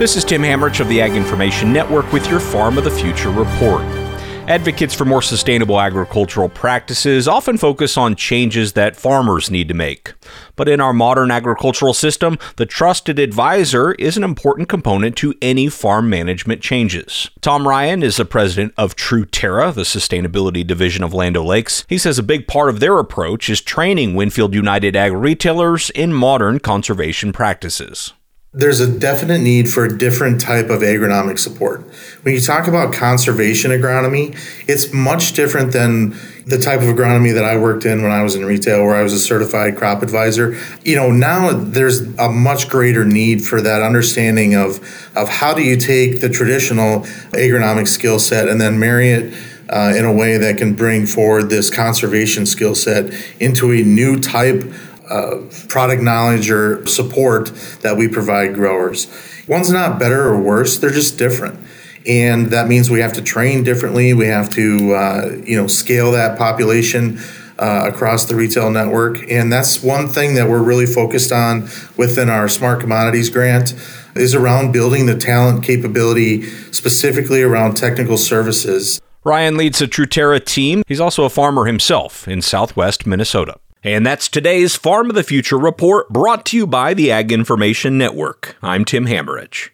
This is Tim Hammerich of the Ag Information Network with your Farm of the Future report. Advocates for more sustainable agricultural practices often focus on changes that farmers need to make. But in our modern agricultural system, the trusted advisor is an important component to any farm management changes. Tom Ryan is the president of Truterra, the sustainability division of Land O'Lakes. He says a big part of their approach is training Winfield United Ag retailers in modern conservation practices there's a definite need for a different type of agronomic support. When you talk about conservation agronomy, it's much different than the type of agronomy that I worked in when I was in retail, where I was a certified crop advisor. You know, now there's a much greater need for that understanding of, of how do you take the traditional agronomic skill set and then marry it uh, in a way that can bring forward this conservation skill set into a new type uh, product knowledge or support that we provide growers. One's not better or worse; they're just different, and that means we have to train differently. We have to, uh, you know, scale that population. Uh, across the retail network. And that's one thing that we're really focused on within our Smart Commodities grant is around building the talent capability specifically around technical services. Ryan leads a Truterra team. He's also a farmer himself in southwest Minnesota. And that's today's Farm of the Future report brought to you by the Ag Information Network. I'm Tim Hammerich.